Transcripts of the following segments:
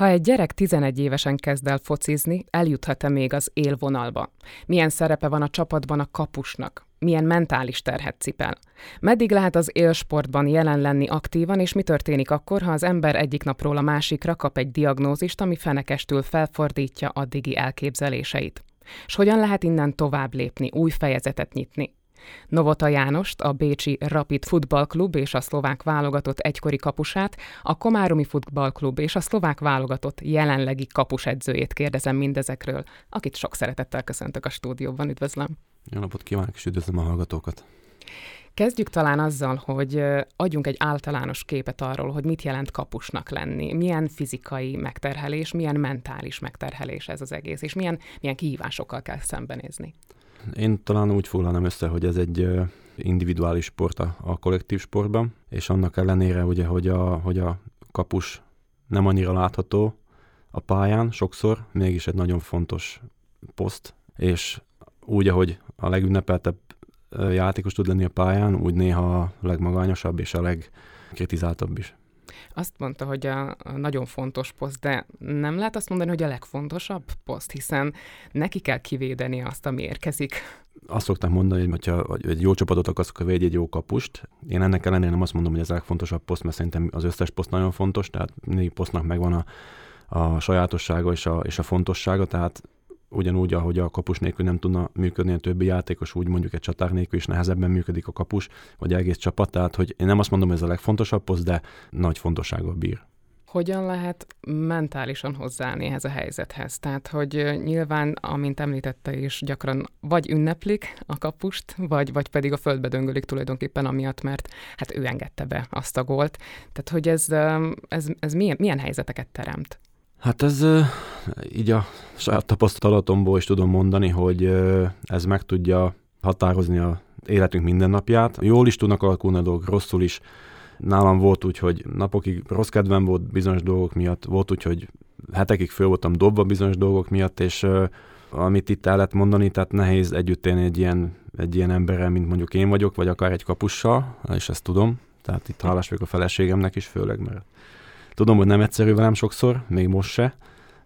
Ha egy gyerek 11 évesen kezd el focizni, eljuthat-e még az élvonalba? Milyen szerepe van a csapatban a kapusnak? Milyen mentális terhet cipel? Meddig lehet az élsportban jelen lenni aktívan, és mi történik akkor, ha az ember egyik napról a másikra kap egy diagnózist, ami fenekestül felfordítja addigi elképzeléseit? És hogyan lehet innen tovább lépni, új fejezetet nyitni? Novota Jánost, a Bécsi Rapid Futballklub és a szlovák válogatott egykori kapusát, a Komáromi Futballklub és a szlovák válogatott jelenlegi kapusedzőjét kérdezem mindezekről, akit sok szeretettel köszöntök a stúdióban. Üdvözlöm! Jó napot kívánok, és üdvözlöm a hallgatókat! Kezdjük talán azzal, hogy adjunk egy általános képet arról, hogy mit jelent kapusnak lenni, milyen fizikai megterhelés, milyen mentális megterhelés ez az egész, és milyen, milyen kihívásokkal kell szembenézni. Én talán úgy foglalnám össze, hogy ez egy individuális sport a, a kollektív sportban, és annak ellenére ugye, hogy a, hogy a kapus nem annyira látható a pályán sokszor, mégis egy nagyon fontos poszt, és úgy, ahogy a legünnepeltebb játékos tud lenni a pályán, úgy néha a legmagányosabb és a legkritizáltabb is. Azt mondta, hogy a, nagyon fontos poszt, de nem lehet azt mondani, hogy a legfontosabb poszt, hiszen neki kell kivédeni azt, ami érkezik. Azt szokták mondani, hogy ha egy jó csapatot akarsz, akkor védj egy jó kapust. Én ennek ellenére nem azt mondom, hogy ez a legfontosabb poszt, mert szerintem az összes poszt nagyon fontos, tehát mindig posztnak megvan a, a sajátossága és a, és a fontossága, tehát ugyanúgy, ahogy a kapus nélkül nem tudna működni a többi játékos, úgy mondjuk egy csatár nélkül is nehezebben működik a kapus, vagy egész csapat, tehát hogy én nem azt mondom, hogy ez a legfontosabb poszt, de nagy fontossággal bír. Hogyan lehet mentálisan hozzáállni ehhez a helyzethez? Tehát, hogy nyilván, amint említette is, gyakran vagy ünneplik a kapust, vagy, vagy pedig a földbe döngölik tulajdonképpen amiatt, mert hát ő engedte be azt a gólt. Tehát, hogy ez, ez, ez milyen, milyen helyzeteket teremt? Hát ez így a saját tapasztalatomból is tudom mondani, hogy ez meg tudja határozni a életünk mindennapját. Jól is tudnak alakulni a dolgok, rosszul is. Nálam volt úgy, hogy napokig rossz kedvem volt bizonyos dolgok miatt, volt úgy, hogy hetekig föl voltam dobva bizonyos dolgok miatt, és amit itt el lehet mondani, tehát nehéz együtt élni egy ilyen, egy ilyen emberrel, mint mondjuk én vagyok, vagy akár egy kapussal, és ezt tudom. Tehát itt hálás vagyok a feleségemnek is, főleg, mert Tudom, hogy nem egyszerű velem sokszor, még most se,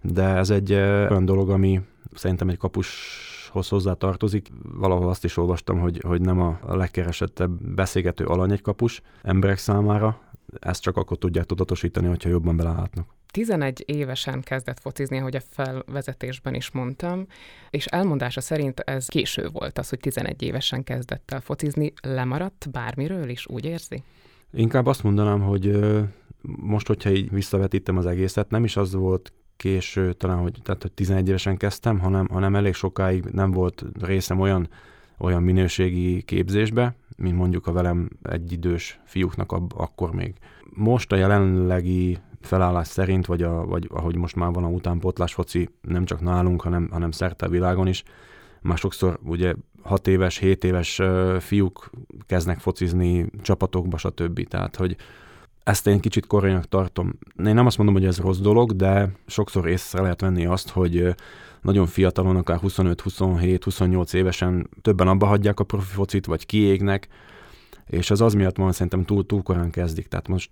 de ez egy olyan dolog, ami szerintem egy kapushoz hozzá tartozik. Valahol azt is olvastam, hogy, hogy nem a legkeresettebb beszélgető alany egy kapus emberek számára. Ezt csak akkor tudják tudatosítani, hogyha jobban belelátnak. 11 évesen kezdett focizni, ahogy a felvezetésben is mondtam, és elmondása szerint ez késő volt az, hogy 11 évesen kezdett el focizni. Lemaradt bármiről is, úgy érzi? Inkább azt mondanám, hogy most, hogyha így visszavetítem az egészet, nem is az volt késő, talán, hogy, tehát, hogy 11 évesen kezdtem, hanem, hanem elég sokáig nem volt részem olyan, olyan minőségi képzésbe, mint mondjuk a velem egyidős fiúknak ab, akkor még. Most a jelenlegi felállás szerint, vagy, a, vagy ahogy most már van a utánpótlás foci, nem csak nálunk, hanem, hanem szerte a világon is, már sokszor ugye 6 éves, 7 éves fiúk kezdnek focizni csapatokba, stb. Tehát, hogy ezt én kicsit koránynak tartom. Én nem azt mondom, hogy ez rossz dolog, de sokszor észre lehet venni azt, hogy nagyon fiatalon, akár 25, 27, 28 évesen többen abba hagyják a profi focit, vagy kiégnek, és az az miatt van, szerintem túl, túl korán kezdik. Tehát most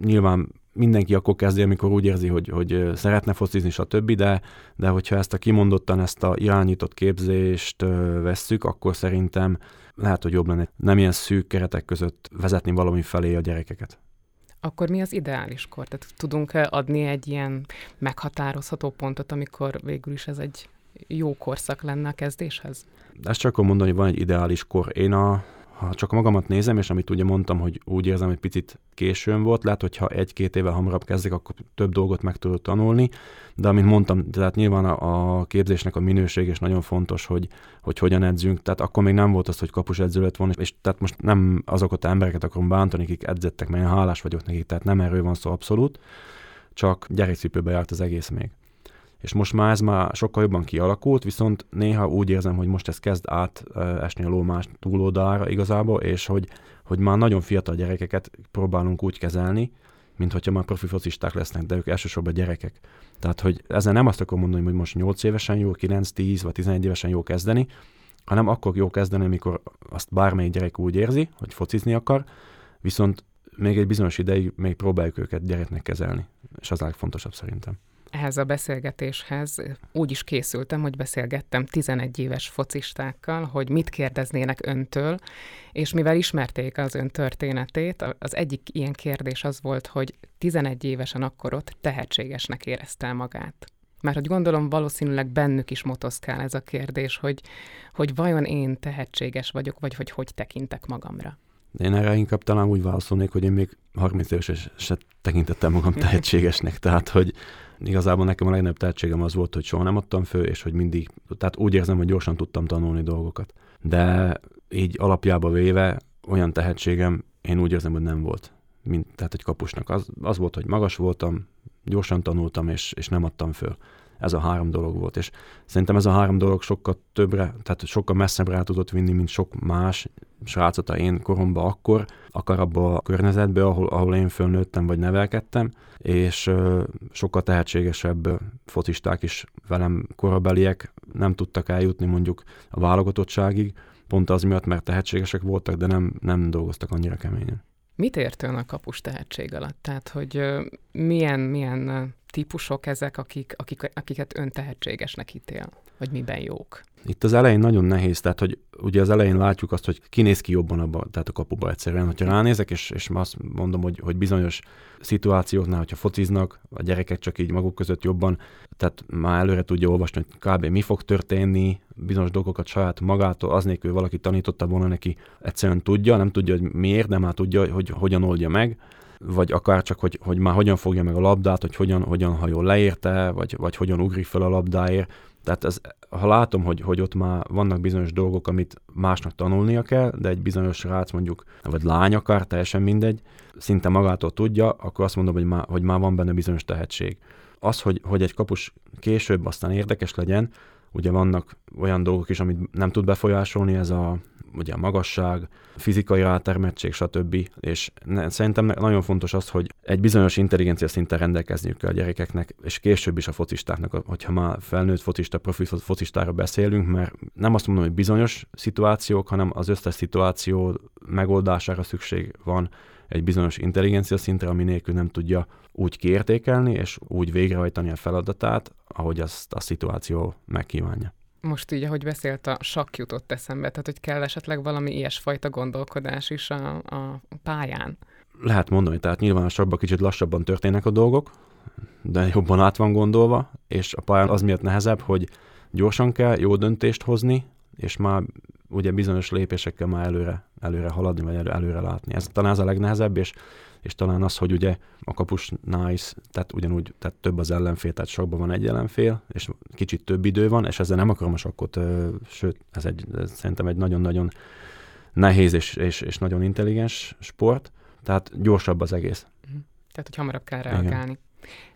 nyilván mindenki akkor kezdi, amikor úgy érzi, hogy, hogy szeretne focizni, stb., de, de hogyha ezt a kimondottan, ezt a irányított képzést vesszük, akkor szerintem lehet, hogy jobb lenne nem ilyen szűk keretek között vezetni valami felé a gyerekeket. Akkor mi az ideális kor? Tehát tudunk adni egy ilyen meghatározható pontot, amikor végül is ez egy jó korszak lenne a kezdéshez? Ezt csak akkor mondani, hogy van egy ideális kor. Én a ha csak magamat nézem, és amit ugye mondtam, hogy úgy érzem, hogy picit későn volt, lehet, hogyha egy-két évvel hamarabb kezdek, akkor több dolgot meg tudok tanulni, de amint mondtam, tehát nyilván a, a képzésnek a minőség is nagyon fontos, hogy, hogy hogyan edzünk, tehát akkor még nem volt az, hogy kapus edző lett volna, és tehát most nem azokat az embereket akarom bántani, akik edzettek, mert én hálás vagyok nekik, tehát nem erről van szó abszolút, csak gyerekcipőbe járt az egész még és most már ez már sokkal jobban kialakult, viszont néha úgy érzem, hogy most ez kezd át esni a lómás túloldalára igazából, és hogy, hogy már nagyon fiatal gyerekeket próbálunk úgy kezelni, mint hogyha már profi focisták lesznek, de ők elsősorban gyerekek. Tehát, hogy ezzel nem azt akarom mondani, hogy most 8 évesen jó, 9, 10 vagy 11 évesen jó kezdeni, hanem akkor jó kezdeni, amikor azt bármelyik gyerek úgy érzi, hogy focizni akar, viszont még egy bizonyos ideig még próbáljuk őket gyereknek kezelni, és az a legfontosabb szerintem ehhez a beszélgetéshez úgy is készültem, hogy beszélgettem 11 éves focistákkal, hogy mit kérdeznének öntől, és mivel ismerték az ön történetét, az egyik ilyen kérdés az volt, hogy 11 évesen akkor ott tehetségesnek érezte magát. Mert hogy gondolom valószínűleg bennük is motoszkál ez a kérdés, hogy, hogy vajon én tehetséges vagyok, vagy hogy hogy tekintek magamra. Én erre inkább talán úgy válaszolnék, hogy én még 30 éves se tekintettem magam tehetségesnek, tehát hogy igazából nekem a legnagyobb tehetségem az volt, hogy soha nem adtam fő, és hogy mindig, tehát úgy érzem, hogy gyorsan tudtam tanulni dolgokat. De így alapjába véve olyan tehetségem, én úgy érzem, hogy nem volt, mint, tehát egy kapusnak. Az, az volt, hogy magas voltam, gyorsan tanultam, és, és nem adtam föl. Ez a három dolog volt, és szerintem ez a három dolog sokkal többre, tehát sokkal messzebbre el tudott vinni, mint sok más srácot a én koromban akkor, akar abba a környezetbe, ahol, ahol én fölnőttem vagy nevelkedtem, és ö, sokkal tehetségesebb focisták is velem korabeliek nem tudtak eljutni mondjuk a válogatottságig, pont az miatt, mert tehetségesek voltak, de nem, nem dolgoztak annyira keményen. Mit ért ön a kapus tehetség alatt? Tehát, hogy milyen, milyen típusok ezek, akik, akik, akiket ön tehetségesnek ítél? Vagy miben jók? Itt az elején nagyon nehéz, tehát hogy ugye az elején látjuk azt, hogy kinéz ki jobban abba, tehát a kapuba egyszerűen. Hogyha ránézek, és, és azt mondom, hogy, hogy bizonyos szituációknál, hogyha fociznak, a gyerekek csak így maguk között jobban, tehát már előre tudja olvasni, hogy kb. mi fog történni, bizonyos dolgokat saját magától, az nélkül valaki tanította volna neki, egyszerűen tudja, nem tudja, hogy miért, de már tudja, hogy hogyan oldja meg vagy akár csak, hogy, hogy már hogyan fogja meg a labdát, hogy hogyan, hogyan hajol leérte, vagy, vagy hogyan ugrik fel a labdáért. Tehát ez, ha látom, hogy, hogy ott már vannak bizonyos dolgok, amit másnak tanulnia kell, de egy bizonyos rác mondjuk, vagy lány akár, teljesen mindegy, szinte magától tudja, akkor azt mondom, hogy már, hogy már van benne bizonyos tehetség. Az, hogy, hogy egy kapus később aztán érdekes legyen, ugye vannak olyan dolgok is, amit nem tud befolyásolni, ez a ugye a magasság, fizikai rátermettség, stb. És ne, szerintem nagyon fontos az, hogy egy bizonyos intelligencia szinten rendelkezniük kell a gyerekeknek, és később is a focistáknak, hogyha már felnőtt focista, profi focistára beszélünk, mert nem azt mondom, hogy bizonyos szituációk, hanem az összes szituáció megoldására szükség van egy bizonyos intelligencia szintre, ami nélkül nem tudja úgy kiértékelni és úgy végrehajtani a feladatát, ahogy azt a szituáció megkívánja most így, ahogy beszélt, a sakk jutott eszembe, tehát hogy kell esetleg valami ilyesfajta gondolkodás is a, a pályán. Lehet mondani, tehát nyilván a sakban kicsit lassabban történnek a dolgok, de jobban át van gondolva, és a pályán az miatt nehezebb, hogy gyorsan kell jó döntést hozni, és már ugye bizonyos lépésekkel már előre, előre haladni, vagy elő, előre látni. Ez talán ez a legnehezebb, és és talán az, hogy ugye a kapus nice, tehát ugyanúgy, tehát több az ellenfél, tehát sokban van egy ellenfél, és kicsit több idő van, és ezzel nem akarom a sokkot, sőt, ez, egy, ez szerintem egy nagyon-nagyon nehéz és, és, és nagyon intelligens sport, tehát gyorsabb az egész. Mhm. Tehát, hogy hamarabb kell reagálni. Igen.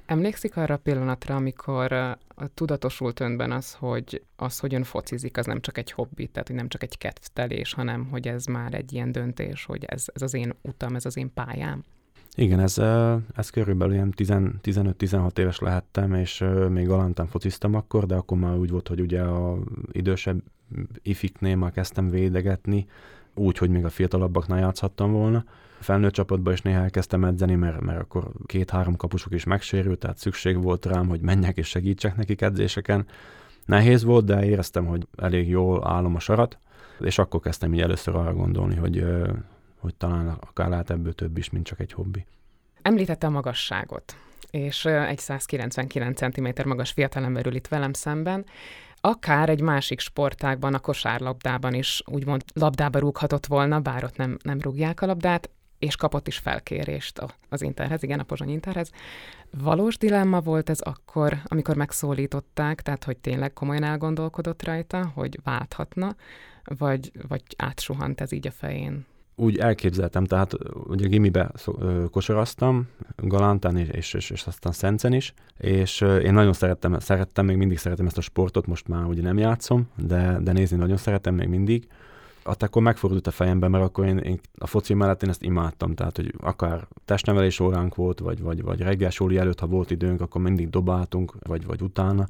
Emlékszik arra a pillanatra, amikor uh, tudatosult önben az, hogy az, hogy ön focizik, az nem csak egy hobbi, tehát hogy nem csak egy kedvtelés, hanem hogy ez már egy ilyen döntés, hogy ez, ez az én utam, ez az én pályám? Igen, ez, ez körülbelül ilyen 15-16 éves lehettem, és még galantán fociztam akkor, de akkor már úgy volt, hogy ugye a idősebb ifiknél már kezdtem védegetni, úgy, hogy még a fiatalabbaknál játszhattam volna. Felnőtt csapatban is néha elkezdtem edzeni, mert, mert akkor két-három kapusok is megsérült, tehát szükség volt rám, hogy menjek és segítsek nekik edzéseken. Nehéz volt, de éreztem, hogy elég jól állom a sarat, és akkor kezdtem így először arra gondolni, hogy, hogy talán akár lehet ebből több is, mint csak egy hobbi. Említette a magasságot, és egy 199 cm magas fiatalember ül itt velem szemben. Akár egy másik sportágban, a kosárlabdában is úgymond labdába rúghatott volna, bár ott nem, nem rúgják a labdát, és kapott is felkérést az Interhez, igen, a Pozsony Interhez. Valós dilemma volt ez akkor, amikor megszólították, tehát hogy tényleg komolyan elgondolkodott rajta, hogy válthatna, vagy, vagy átsuhant ez így a fején? úgy elképzeltem, tehát ugye gimibe kosaraztam, Galántán és, és, és, és aztán Szencen is, és én nagyon szerettem, szerettem, még mindig szeretem ezt a sportot, most már ugye nem játszom, de, de nézni nagyon szeretem még mindig. Hát akkor megfordult a fejembe, mert akkor én, én a foci mellett én ezt imádtam, tehát hogy akár testnevelés óránk volt, vagy, vagy, vagy reggel előtt, ha volt időnk, akkor mindig dobáltunk, vagy, vagy utána.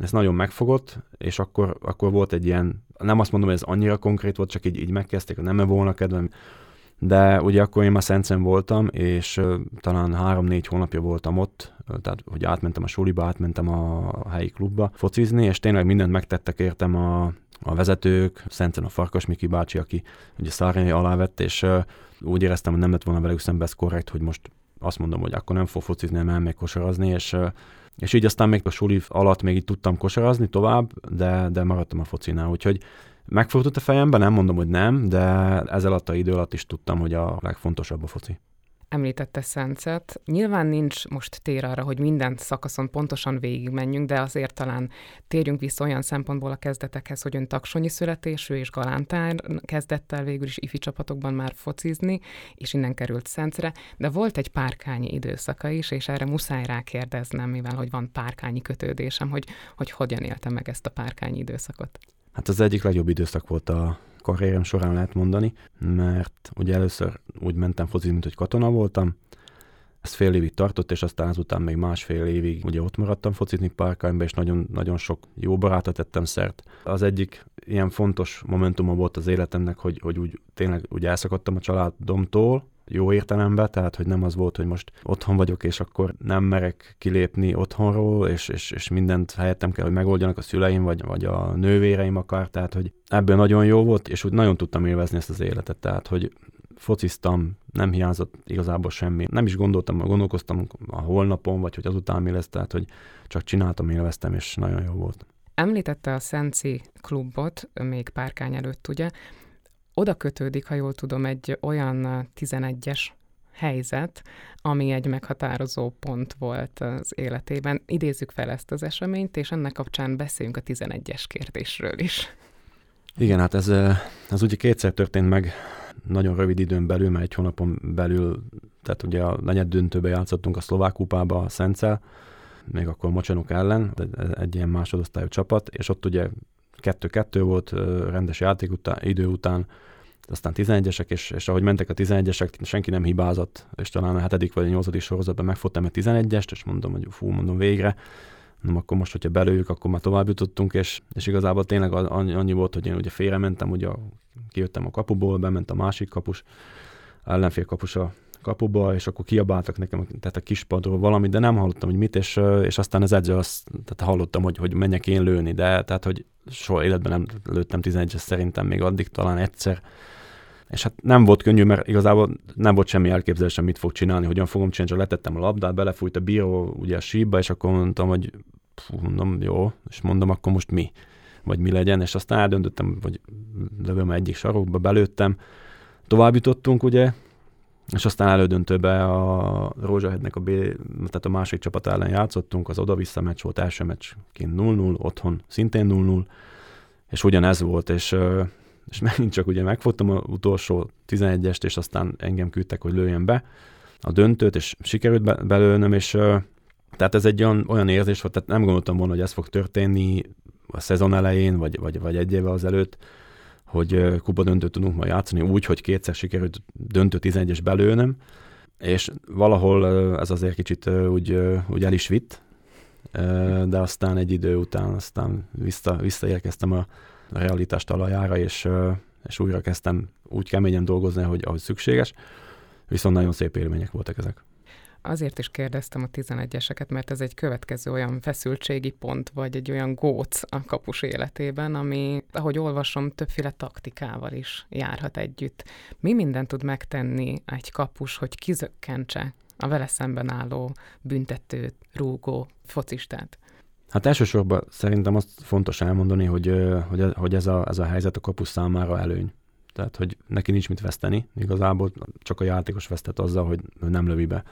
Ez nagyon megfogott, és akkor, akkor volt egy ilyen nem azt mondom, hogy ez annyira konkrét volt, csak így, így megkezdték, nem volna kedvem de ugye akkor én már Szencen voltam, és uh, talán három-négy hónapja voltam ott, tehát hogy átmentem a suliba, átmentem a helyi klubba focizni, és tényleg mindent megtettek értem a, a vezetők, Szencen a Farkas Miki bácsi, aki ugye Szárnyai alá vett, és úgy éreztem, hogy nem lett volna velük szembe ez korrekt, hogy most azt mondom, hogy akkor nem fog focizni, nem elmegy kosarazni, és, és így aztán még a suli alatt még így tudtam kosarazni tovább, de, de maradtam a focinál, úgyhogy megfordult a fejembe, nem mondom, hogy nem, de ez alatt a idő alatt is tudtam, hogy a legfontosabb a foci. Említette Szencet. Nyilván nincs most tér arra, hogy minden szakaszon pontosan végigmenjünk, de azért talán térjünk vissza olyan szempontból a kezdetekhez, hogy ön taksonyi születésű és galántár kezdett el végül is ifi csapatokban már focizni, és innen került Szencre, de volt egy párkányi időszaka is, és erre muszáj rákérdeznem, mivel hogy van párkányi kötődésem, hogy, hogy hogyan éltem meg ezt a párkányi időszakot. Hát az egyik legjobb időszak volt a karrierem során lehet mondani, mert ugye először úgy mentem focizni, mint hogy katona voltam, ez fél évig tartott, és aztán azután még másfél évig ugye ott maradtam focizni Parkányba, és nagyon, nagyon sok jó barátot tettem szert. Az egyik ilyen fontos momentuma volt az életemnek, hogy, hogy úgy tényleg úgy elszakadtam a családomtól, jó értelemben, tehát hogy nem az volt, hogy most otthon vagyok, és akkor nem merek kilépni otthonról, és, és, és mindent helyettem kell, hogy megoldjanak a szüleim, vagy, vagy a nővéreim akár, tehát hogy ebből nagyon jó volt, és úgy nagyon tudtam élvezni ezt az életet, tehát hogy fociztam, nem hiányzott igazából semmi. Nem is gondoltam, gondolkoztam a holnapon, vagy hogy azután mi lesz, tehát hogy csak csináltam, élveztem, és nagyon jó volt. Említette a Szenci klubot, még párkány előtt, ugye? Oda kötődik, ha jól tudom, egy olyan 11-es helyzet, ami egy meghatározó pont volt az életében. Idézzük fel ezt az eseményt, és ennek kapcsán beszéljünk a 11-es kérdésről is. Igen, hát ez, ez ugye kétszer történt meg nagyon rövid időn belül, mert egy hónapon belül, tehát ugye a negyed döntőbe játszottunk a szlovák kupába a Szencel, még akkor Mocsanok ellen, egy ilyen másodosztályú csapat, és ott ugye kettő-kettő volt rendes játék után, idő után, aztán 11-esek, és, és ahogy mentek a 11-esek, senki nem hibázott, és talán a hetedik vagy a nyolcadik sorozatban megfogtam egy 11-est, és mondom, hogy fú, mondom végre, nem akkor most, hogyha belőjük, akkor már tovább jutottunk, és, és igazából tényleg annyi, volt, hogy én ugye félre mentem, ugye kijöttem a kapuból, bement a másik kapus, ellenfél kapus a kapuba, és akkor kiabáltak nekem, tehát a kispadról valami, de nem hallottam, hogy mit, és, és aztán az edző azt, tehát hallottam, hogy, hogy menjek én lőni, de tehát, hogy soha életben nem lőttem 11 szerintem még addig talán egyszer, és hát nem volt könnyű, mert igazából nem volt semmi elképzelésem, mit fog csinálni, hogyan fogom csinálni, csak letettem a labdát, belefújt a bíró ugye a síba, és akkor mondtam, hogy fú, mondom, jó, és mondom, akkor most mi? Vagy mi legyen, és aztán eldöntöttem, hogy lövöm egyik sarokba, belőttem, tovább jutottunk, ugye, és aztán elődöntőbe a Rózsahednek a, B, tehát a másik csapat ellen játszottunk, az oda-vissza meccs volt, első meccs kint 0-0, otthon szintén 0-0, és ugyanez volt, és, és megint csak ugye megfogtam az utolsó 11-est, és aztán engem küldtek, hogy lőjem be a döntőt, és sikerült be, belőnöm, és tehát ez egy olyan, olyan érzés volt, tehát nem gondoltam volna, hogy ez fog történni a szezon elején, vagy, vagy, vagy egy évvel azelőtt, hogy kupa döntőt tudunk majd játszani úgy, hogy kétszer sikerült döntő 11-es belőnöm, és valahol ez azért kicsit úgy, úgy el is vitt, de aztán egy idő után aztán vissza, visszaérkeztem a realitás talajára, és, és újra kezdtem úgy keményen dolgozni, hogy ahogy szükséges, viszont nagyon szép élmények voltak ezek. Azért is kérdeztem a 11-eseket, mert ez egy következő olyan feszültségi pont, vagy egy olyan góc a kapus életében, ami, ahogy olvasom, többféle taktikával is járhat együtt. Mi mindent tud megtenni egy kapus, hogy kizökkentse a vele szemben álló büntető, rúgó focistát? Hát elsősorban szerintem azt fontos elmondani, hogy, hogy, hogy ez, a, ez a helyzet a kapus számára előny. Tehát, hogy neki nincs mit veszteni, igazából csak a játékos vesztett azzal, hogy nem lövi be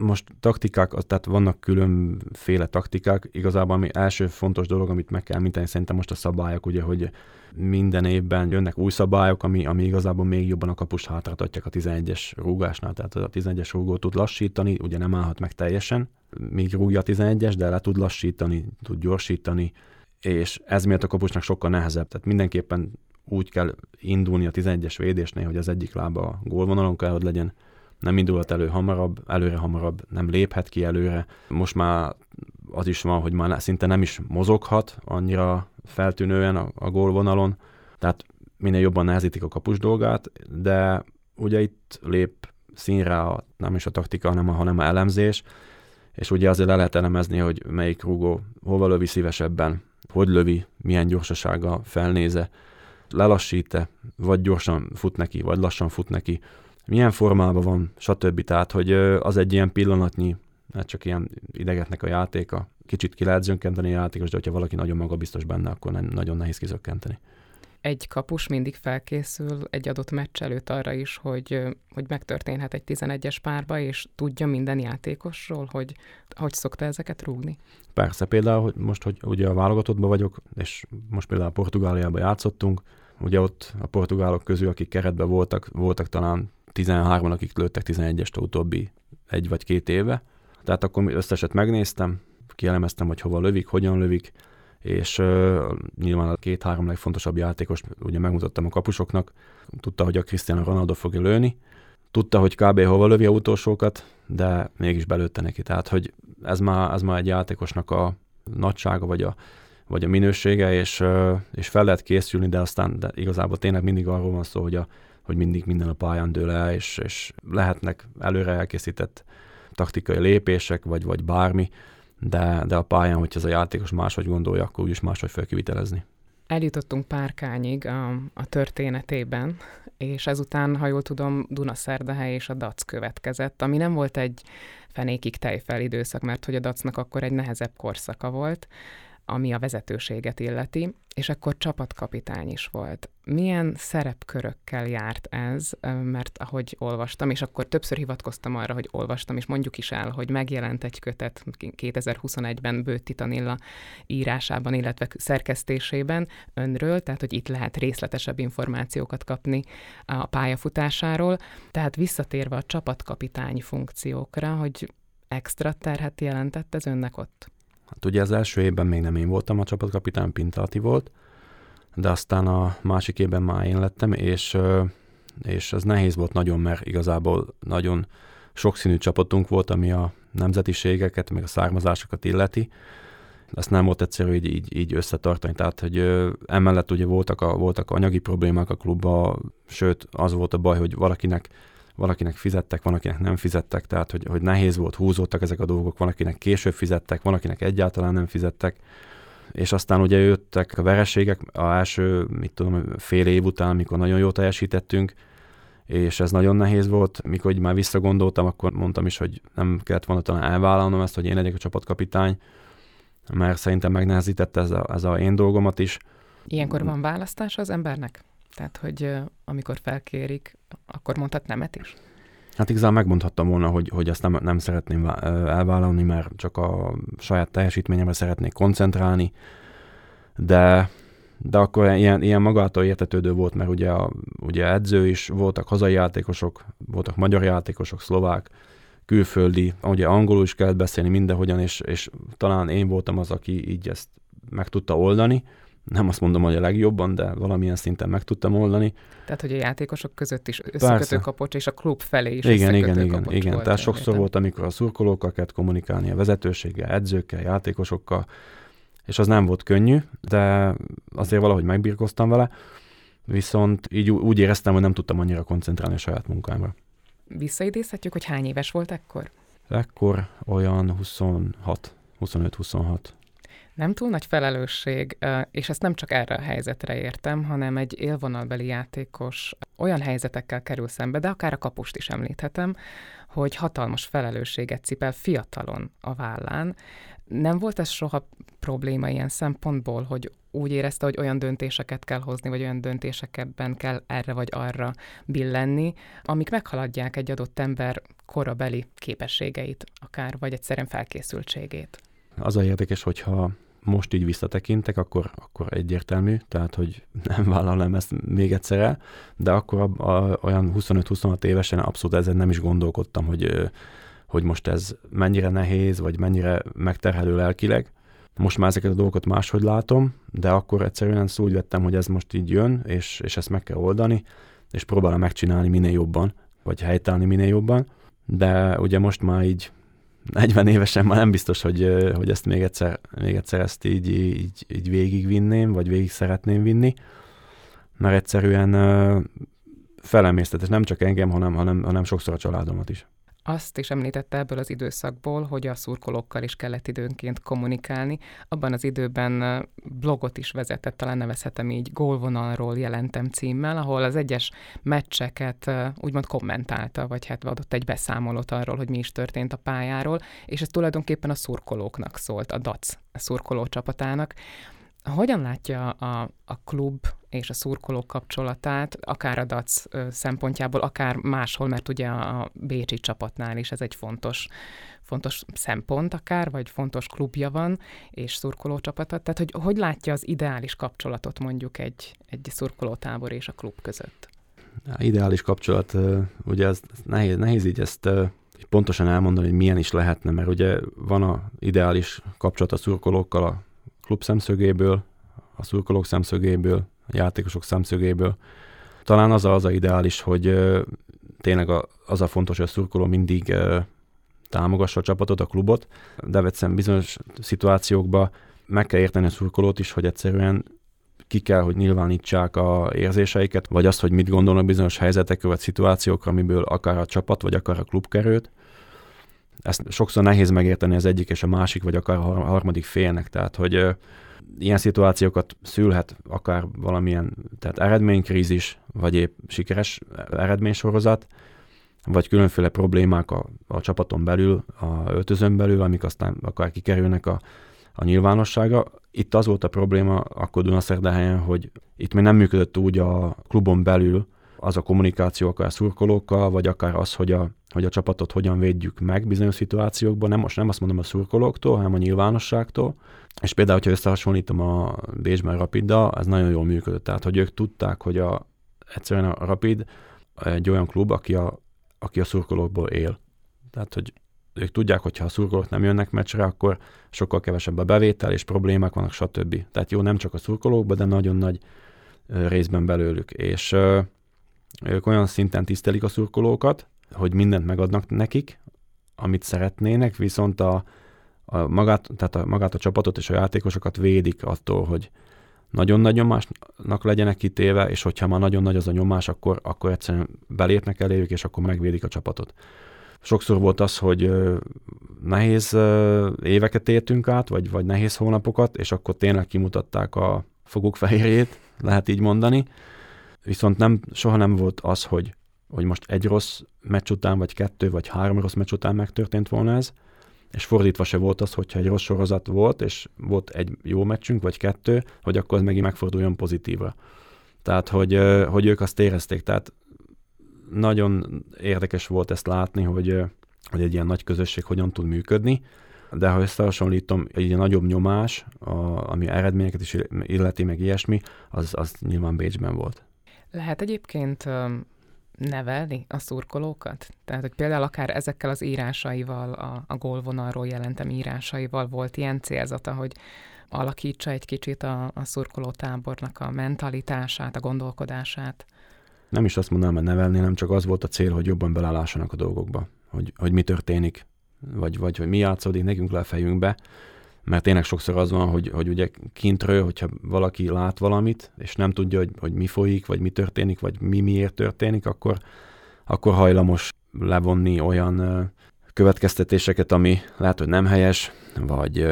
most taktikák, tehát vannak különféle taktikák. Igazából ami első fontos dolog, amit meg kell említeni, szerintem most a szabályok, ugye, hogy minden évben jönnek új szabályok, ami, ami igazából még jobban a kapust hátratatják a 11-es rúgásnál. Tehát a 11-es rúgó tud lassítani, ugye nem állhat meg teljesen, míg rúgja a 11-es, de le tud lassítani, tud gyorsítani, és ez miatt a kapusnak sokkal nehezebb. Tehát mindenképpen úgy kell indulni a 11-es védésnél, hogy az egyik lába a gólvonalon kell, hogy legyen, nem indulhat elő hamarabb, előre hamarabb nem léphet ki előre. Most már az is van, hogy már szinte nem is mozoghat annyira feltűnően a, a gólvonalon, tehát minél jobban nehezítik a kapus dolgát, de ugye itt lép színre a, nem is a taktika, hanem a, hanem a elemzés, és ugye azért le lehet elemezni, hogy melyik rúgó hova lövi szívesebben, hogy lövi, milyen gyorsasága felnéze, lelassít-e, vagy gyorsan fut neki, vagy lassan fut neki, milyen formában van, stb. Tehát, hogy az egy ilyen pillanatnyi, hát csak ilyen idegetnek a játéka. Kicsit ki lehet zönkenteni a játékos, de hogyha valaki nagyon magabiztos benne, akkor nagyon nehéz kizökkenteni egy kapus mindig felkészül egy adott meccs előtt arra is, hogy, hogy megtörténhet egy 11-es párba, és tudja minden játékosról, hogy hogy szokta ezeket rúgni? Persze, például hogy most, hogy ugye a válogatottban vagyok, és most például a Portugáliában játszottunk, ugye ott a portugálok közül, akik keretben voltak, voltak talán 13 akik lőttek 11-est a utóbbi egy vagy két éve. Tehát akkor összeset megnéztem, kielemeztem, hogy hova lövik, hogyan lövik, és uh, nyilván a két-három legfontosabb játékos ugye megmutattam a kapusoknak, tudta, hogy a Cristiano Ronaldo fogja lőni, tudta, hogy kb. hova lövi a utolsókat, de mégis belőtte neki. Tehát, hogy ez már, ez már egy játékosnak a nagysága, vagy a, vagy a minősége, és, és fel lehet készülni, de aztán de igazából tényleg mindig arról van szó, hogy, a, hogy mindig minden a pályán dől el, és, és lehetnek előre elkészített taktikai lépések, vagy, vagy bármi, de, de a pályán, hogyha ez a játékos máshogy gondolja, akkor úgyis máshogy fel kivitelezni. Eljutottunk Párkányig a, a történetében, és ezután, ha jól tudom, Dunaszerdahely és a DAC következett, ami nem volt egy fenékig tejfel időszak, mert hogy a DAC-nak akkor egy nehezebb korszaka volt, ami a vezetőséget illeti, és akkor csapatkapitány is volt. Milyen szerepkörökkel járt ez, mert ahogy olvastam, és akkor többször hivatkoztam arra, hogy olvastam, és mondjuk is el, hogy megjelent egy kötet 2021-ben Bőtti Tanilla írásában, illetve szerkesztésében önről, tehát hogy itt lehet részletesebb információkat kapni a pályafutásáról. Tehát visszatérve a csapatkapitány funkciókra, hogy extra terhet jelentett ez önnek ott? Hát ugye az első évben még nem én voltam a csapatkapitány, Pintati volt, de aztán a másik évben már én lettem, és, és ez nehéz volt nagyon, mert igazából nagyon sokszínű csapatunk volt, ami a nemzetiségeket, meg a származásokat illeti. Ezt nem volt egyszerű így, így, így összetartani, tehát hogy emellett ugye voltak, a, voltak anyagi problémák a klubban, sőt az volt a baj, hogy valakinek valakinek fizettek, van, akinek nem fizettek, tehát hogy, hogy nehéz volt, húzódtak ezek a dolgok, van, akinek később fizettek, van, akinek egyáltalán nem fizettek, és aztán ugye jöttek a vereségek a első, mit tudom, fél év után, amikor nagyon jól teljesítettünk, és ez nagyon nehéz volt. Mikor már visszagondoltam, akkor mondtam is, hogy nem kellett volna talán elvállalnom ezt, hogy én legyek a csapatkapitány, mert szerintem megnehezítette ez a, ez a én dolgomat is. Ilyenkor van választás az embernek? Tehát, hogy amikor felkérik, akkor mondhat nemet is? Hát igazából megmondhattam volna, hogy, hogy ezt nem, nem szeretném elvállalni, mert csak a saját teljesítményemre szeretnék koncentrálni, de, de akkor ilyen, ilyen magától értetődő volt, mert ugye, a, ugye edző is, voltak hazai játékosok, voltak magyar játékosok, szlovák, külföldi, ugye angolul is kellett beszélni mindenhogyan, és, és talán én voltam az, aki így ezt meg tudta oldani, nem azt mondom, hogy a legjobban, de valamilyen szinten meg tudtam oldani. Tehát, hogy a játékosok között is összekötő kapocs, és a klub felé is Igen, igen, igen, igen. Volt, Tehát sokszor értem. volt, amikor a szurkolókkal kellett kommunikálni, a vezetőséggel, edzőkkel, játékosokkal, és az nem volt könnyű, de azért valahogy megbírkoztam vele, viszont így úgy éreztem, hogy nem tudtam annyira koncentrálni a saját munkámra. Visszaidézhetjük, hogy hány éves volt ekkor? Ekkor olyan 26, 25-26 nem túl nagy felelősség, és ezt nem csak erre a helyzetre értem, hanem egy élvonalbeli játékos olyan helyzetekkel kerül szembe, de akár a kapust is említhetem, hogy hatalmas felelősséget cipel fiatalon a vállán. Nem volt ez soha probléma ilyen szempontból, hogy úgy érezte, hogy olyan döntéseket kell hozni, vagy olyan döntésekben kell erre vagy arra billenni, amik meghaladják egy adott ember korabeli képességeit, akár, vagy egyszerűen felkészültségét. Az a érdekes, hogyha most így visszatekintek, akkor, akkor egyértelmű, tehát hogy nem vállalom ezt még egyszer el, de akkor a, a, olyan 25-26 évesen abszolút ezen nem is gondolkodtam, hogy, hogy most ez mennyire nehéz, vagy mennyire megterhelő lelkileg. Most már ezeket a dolgokat máshogy látom, de akkor egyszerűen szó úgy vettem, hogy ez most így jön, és, és ezt meg kell oldani, és próbálom megcsinálni minél jobban, vagy helytállni minél jobban. De ugye most már így 40 évesen már nem biztos, hogy, hogy ezt még egyszer, még egyszer ezt így, így, így végigvinném, vagy végig szeretném vinni, mert egyszerűen felemésztet, és nem csak engem, hanem, hanem, hanem sokszor a családomat is. Azt is említette ebből az időszakból, hogy a szurkolókkal is kellett időnként kommunikálni. Abban az időben blogot is vezetett, talán nevezhetem így, gólvonalról jelentem címmel, ahol az egyes meccseket úgymond kommentálta, vagy hát adott egy beszámolót arról, hogy mi is történt a pályáról, és ez tulajdonképpen a szurkolóknak szólt, a DAC szurkoló csapatának. Hogyan látja a, a klub és a szurkolók kapcsolatát, akár a DAC szempontjából, akár máshol, mert ugye a Bécsi csapatnál is ez egy fontos, fontos szempont akár, vagy fontos klubja van, és szurkolócsapata. Tehát, hogy hogy látja az ideális kapcsolatot mondjuk egy, egy szurkolótábor és a klub között? Ideális kapcsolat, ugye ez nehéz, nehéz így ezt pontosan elmondani, hogy milyen is lehetne, mert ugye van a ideális kapcsolat a szurkolókkal a klub szemszögéből, a szurkolók szemszögéből, játékosok szemszögéből. Talán az a, az a ideális, hogy tényleg a, az a fontos, hogy a szurkoló mindig támogassa a csapatot, a klubot, de egyszerűen bizonyos szituációkban meg kell érteni a szurkolót is, hogy egyszerűen ki kell, hogy nyilvánítsák a érzéseiket, vagy azt, hogy mit gondolnak bizonyos helyzetekről, vagy szituációkra, amiből akár a csapat, vagy akár a klub került. Ezt sokszor nehéz megérteni az egyik és a másik, vagy akár a harmadik félnek, tehát hogy ilyen szituációkat szülhet akár valamilyen tehát eredménykrízis, vagy épp sikeres eredménysorozat, vagy különféle problémák a, a csapaton belül, a öltözön belül, amik aztán akár kikerülnek a, a nyilvánossága. Itt az volt a probléma akkor Dunaszerdahelyen, hogy itt még nem működött úgy a klubon belül az a kommunikáció akár szurkolókkal, vagy akár az, hogy a, hogy a csapatot hogyan védjük meg bizonyos szituációkban. Nem, most nem azt mondom a szurkolóktól, hanem a nyilvánosságtól. És például, hogyha összehasonlítom a Bécsben Rapiddal, ez nagyon jól működött. Tehát, hogy ők tudták, hogy a, egyszerűen a Rapid egy olyan klub, aki a, aki a szurkolókból él. Tehát, hogy ők tudják, hogy ha a szurkolók nem jönnek meccsre, akkor sokkal kevesebb a bevétel, és problémák vannak, stb. Tehát jó, nem csak a szurkolókban, de nagyon nagy részben belőlük. És ők olyan szinten tisztelik a szurkolókat, hogy mindent megadnak nekik, amit szeretnének, viszont a, a magát, tehát a, magát a csapatot és a játékosokat védik attól, hogy nagyon nagy nyomásnak legyenek kitéve, és hogyha már nagyon nagy az a nyomás, akkor, akkor egyszerűen belépnek eléjük, és akkor megvédik a csapatot. Sokszor volt az, hogy nehéz éveket értünk át, vagy, vagy nehéz hónapokat, és akkor tényleg kimutatták a foguk fehérjét, lehet így mondani. Viszont nem, soha nem volt az, hogy hogy most egy rossz meccs után, vagy kettő, vagy három rossz meccs után megtörtént volna ez, és fordítva se volt az, hogyha egy rossz sorozat volt, és volt egy jó meccsünk, vagy kettő, hogy akkor az megint megforduljon pozitívra. Tehát, hogy, hogy ők azt érezték. Tehát nagyon érdekes volt ezt látni, hogy, hogy egy ilyen nagy közösség hogyan tud működni, de ha összehasonlítom, egy ilyen nagyobb nyomás, a, ami eredményeket is illeti, meg ilyesmi, az, az nyilván Bécsben volt. Lehet egyébként nevelni a szurkolókat? Tehát, hogy például akár ezekkel az írásaival, a, a gólvonalról jelentem írásaival volt ilyen célzata, hogy alakítsa egy kicsit a, a szurkolótábornak a mentalitását, a gondolkodását? Nem is azt mondanám, hogy nevelni, nem csak az volt a cél, hogy jobban belelássanak a dolgokba, hogy, hogy mi történik, vagy, vagy hogy mi játszódik nekünk le a fejünkbe, mert tényleg sokszor az van, hogy, hogy ugye kintről, hogyha valaki lát valamit, és nem tudja, hogy, hogy mi folyik, vagy mi történik, vagy mi miért történik, akkor, akkor hajlamos levonni olyan következtetéseket, ami lehet, hogy nem helyes, vagy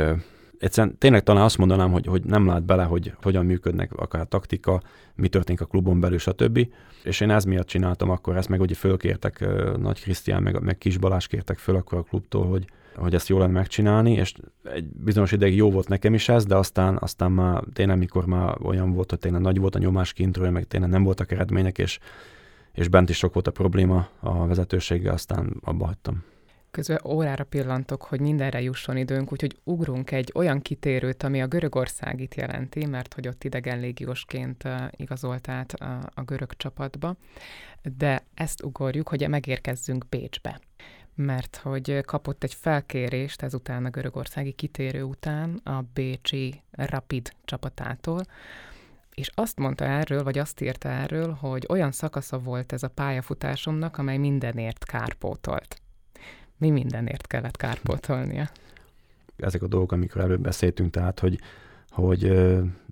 egyszerűen tényleg talán azt mondanám, hogy, hogy nem lát bele, hogy hogyan működnek akár a taktika, mi történik a klubon belül, stb. És én ez miatt csináltam akkor ezt, meg ugye fölkértek Nagy Krisztián, meg, meg Kis Balázs kértek föl akkor a klubtól, hogy, hogy ezt jól lenne megcsinálni, és egy bizonyos ideig jó volt nekem is ez, de aztán, aztán már tényleg, mikor már olyan volt, hogy tényleg nagy volt a nyomás kintről, meg tényleg nem voltak eredmények, és, és bent is sok volt a probléma a vezetőséggel, aztán abba hagytam. Közben órára pillantok, hogy mindenre jusson időnk, úgyhogy ugrunk egy olyan kitérőt, ami a Görögországit jelenti, mert hogy ott idegen légiósként igazolt át a görög csapatba, de ezt ugorjuk, hogy megérkezzünk Bécsbe mert hogy kapott egy felkérést ezután a görögországi kitérő után a Bécsi Rapid csapatától, és azt mondta erről, vagy azt írta erről, hogy olyan szakasza volt ez a pályafutásomnak, amely mindenért kárpótolt. Mi mindenért kellett kárpótolnia? Ezek a dolgok, amikor előbb beszéltünk, tehát, hogy, hogy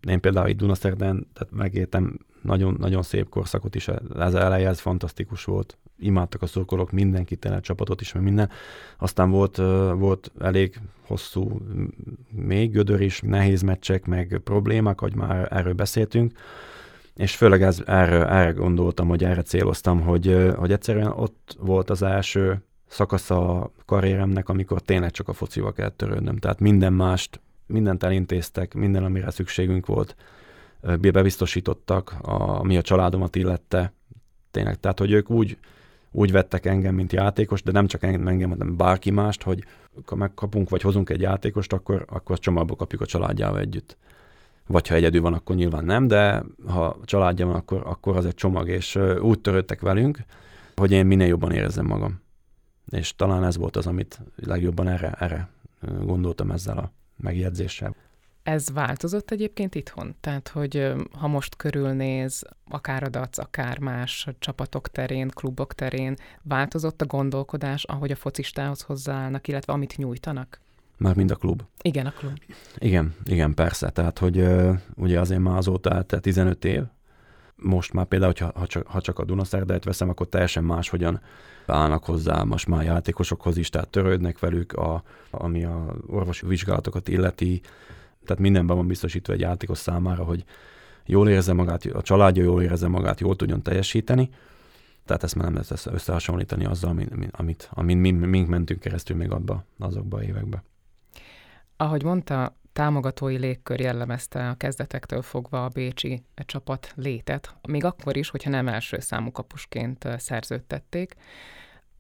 én például itt Dunaszerden tehát megértem nagyon, nagyon szép korszakot is, ez eleje, ez fantasztikus volt. Imádtak a szurkolók, mindenki tele csapatot is, meg minden. Aztán volt, volt elég hosszú, még gödör is, nehéz meccsek, meg problémák, hogy már erről beszéltünk. És főleg ez, erre, erre gondoltam, hogy erre céloztam, hogy, hogy egyszerűen ott volt az első szakasz a karrieremnek, amikor tényleg csak a focival kell törődnöm. Tehát minden mást, mindent elintéztek, minden, amire szükségünk volt, bebiztosítottak, ami a családomat illette. Tényleg, tehát, hogy ők úgy, úgy vettek engem, mint játékos, de nem csak engem, hanem bárki mást, hogy ha megkapunk, vagy hozunk egy játékost, akkor, akkor csomagba kapjuk a családjával együtt. Vagy ha egyedül van, akkor nyilván nem, de ha családja van, akkor, akkor az egy csomag, és úgy törődtek velünk, hogy én minél jobban érezzem magam. És talán ez volt az, amit legjobban erre, erre gondoltam ezzel a megjegyzéssel. Ez változott egyébként itthon? Tehát, hogy ha most körülnéz, akár a DAC, akár más csapatok terén, klubok terén, változott a gondolkodás, ahogy a focistához hozzáállnak, illetve amit nyújtanak? Már mind a klub. Igen, a klub. Igen, igen, persze. Tehát, hogy ugye azért már azóta eltelt 15 év, most már például, hogyha, ha, csak, ha csak a Dunaszerdát veszem, akkor teljesen máshogyan állnak hozzá most már játékosokhoz is, tehát törődnek velük, a, ami a orvosi vizsgálatokat illeti, tehát mindenben van biztosítva egy játékos számára, hogy jól érezze magát, a családja jól érezze magát, jól tudjon teljesíteni, tehát ezt már nem lehet összehasonlítani azzal, amit, amit, amit mi, mink mentünk keresztül még abba, azokba a évekbe. Ahogy mondta, támogatói légkör jellemezte a kezdetektől fogva a bécsi csapat létet, még akkor is, hogyha nem első számú kapusként szerződtették.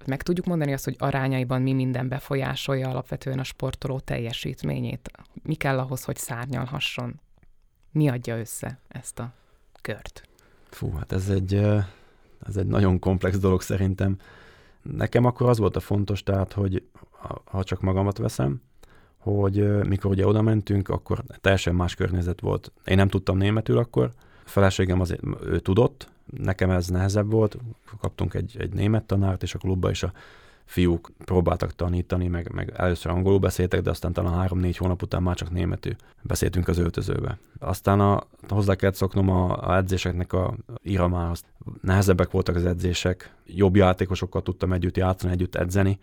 Meg tudjuk mondani azt, hogy arányaiban mi minden befolyásolja alapvetően a sportoló teljesítményét. Mi kell ahhoz, hogy szárnyalhasson? Mi adja össze ezt a kört? Fú, hát ez egy, ez egy nagyon komplex dolog szerintem. Nekem akkor az volt a fontos, tehát, hogy ha csak magamat veszem, hogy mikor ugye oda mentünk, akkor teljesen más környezet volt. Én nem tudtam németül akkor, a feleségem azért ő tudott, nekem ez nehezebb volt, kaptunk egy, egy német tanárt, és a klubba is a fiúk próbáltak tanítani, meg, meg először angolul beszéltek, de aztán talán három-négy hónap után már csak németül beszéltünk az öltözőbe. Aztán a, hozzá kellett szoknom a, a edzéseknek a iramához. Nehezebbek voltak az edzések, jobb játékosokkal tudtam együtt játszani, együtt edzeni,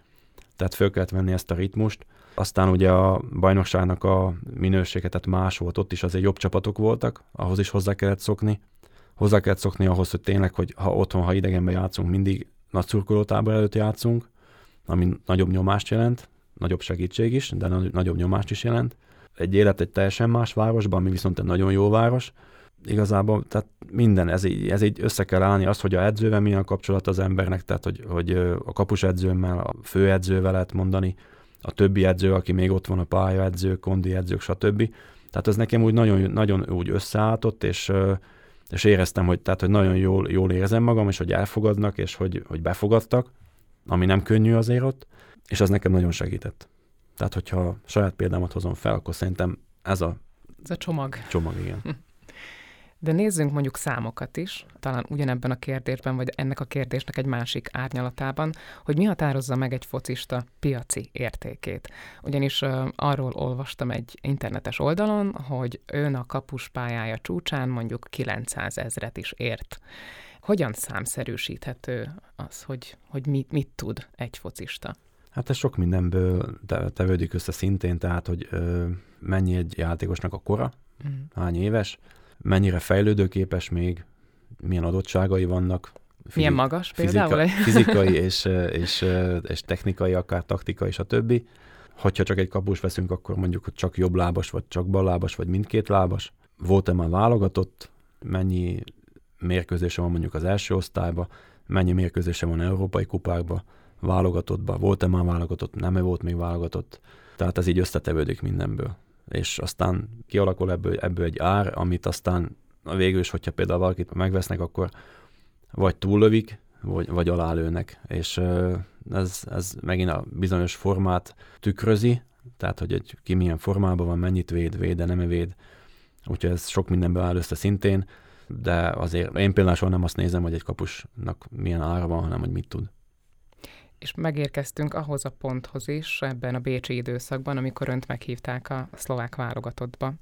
tehát föl kellett venni ezt a ritmust. Aztán ugye a bajnokságnak a minősége, tehát más volt, ott is azért jobb csapatok voltak, ahhoz is hozzá kellett szokni. Hozzá kellett szokni ahhoz, hogy tényleg, hogy ha otthon, ha idegenben játszunk, mindig nagy szurkolótábor előtt játszunk, ami nagyobb nyomást jelent, nagyobb segítség is, de nagyobb nyomást is jelent. Egy élet egy teljesen más városban, ami viszont egy nagyon jó város, igazából tehát minden, ez így, ez így össze kell állni, az, hogy a edzővel milyen a kapcsolat az embernek, tehát hogy, hogy a kapus edzőmmel, a főedzővel lehet mondani, a többi edző, aki még ott van, a pályaedző, kondi edzők, stb. Tehát ez nekem úgy nagyon, nagyon úgy összeálltott, és, és éreztem, hogy, tehát, hogy nagyon jól, jól érzem magam, és hogy elfogadnak, és hogy, hogy befogadtak, ami nem könnyű azért ott, és az nekem nagyon segített. Tehát, hogyha saját példámat hozom fel, akkor szerintem ez a, ez a csomag. Csomag, igen. De nézzünk mondjuk számokat is, talán ugyanebben a kérdésben, vagy ennek a kérdésnek egy másik árnyalatában, hogy mi határozza meg egy focista piaci értékét. Ugyanis uh, arról olvastam egy internetes oldalon, hogy ön a kapus pályája csúcsán mondjuk 900 ezret is ért. Hogyan számszerűsíthető az, hogy, hogy mit, mit tud egy focista? Hát ez sok mindenből tevődik össze szintén, tehát hogy ö, mennyi egy játékosnak a kora, mm. hány éves, mennyire fejlődőképes még, milyen adottságai vannak. Fizik, milyen magas például? Fizika, fizikai és, és, és technikai, akár taktikai, stb. Hogyha csak egy kapus veszünk, akkor mondjuk, hogy csak jobb lábas, vagy csak bal lábas, vagy mindkét lábas. Volt-e már válogatott, mennyi mérkőzése van mondjuk az első osztályba, mennyi mérkőzése van európai kupákba, válogatottba, volt-e már válogatott, nem-e volt még válogatott. Tehát ez így összetevődik mindenből és aztán kialakul ebből, ebből egy ár, amit aztán végül is, hogyha például valakit megvesznek, akkor vagy túllövik, vagy, vagy alálőnek, és ez, ez megint a bizonyos formát tükrözi, tehát hogy egy, ki milyen formában van, mennyit véd, véde, nem véd, úgyhogy ez sok mindenből áll össze szintén, de azért én például soha nem azt nézem, hogy egy kapusnak milyen ára van, hanem hogy mit tud és megérkeztünk ahhoz a ponthoz is ebben a bécsi időszakban, amikor önt meghívták a szlovák válogatottba.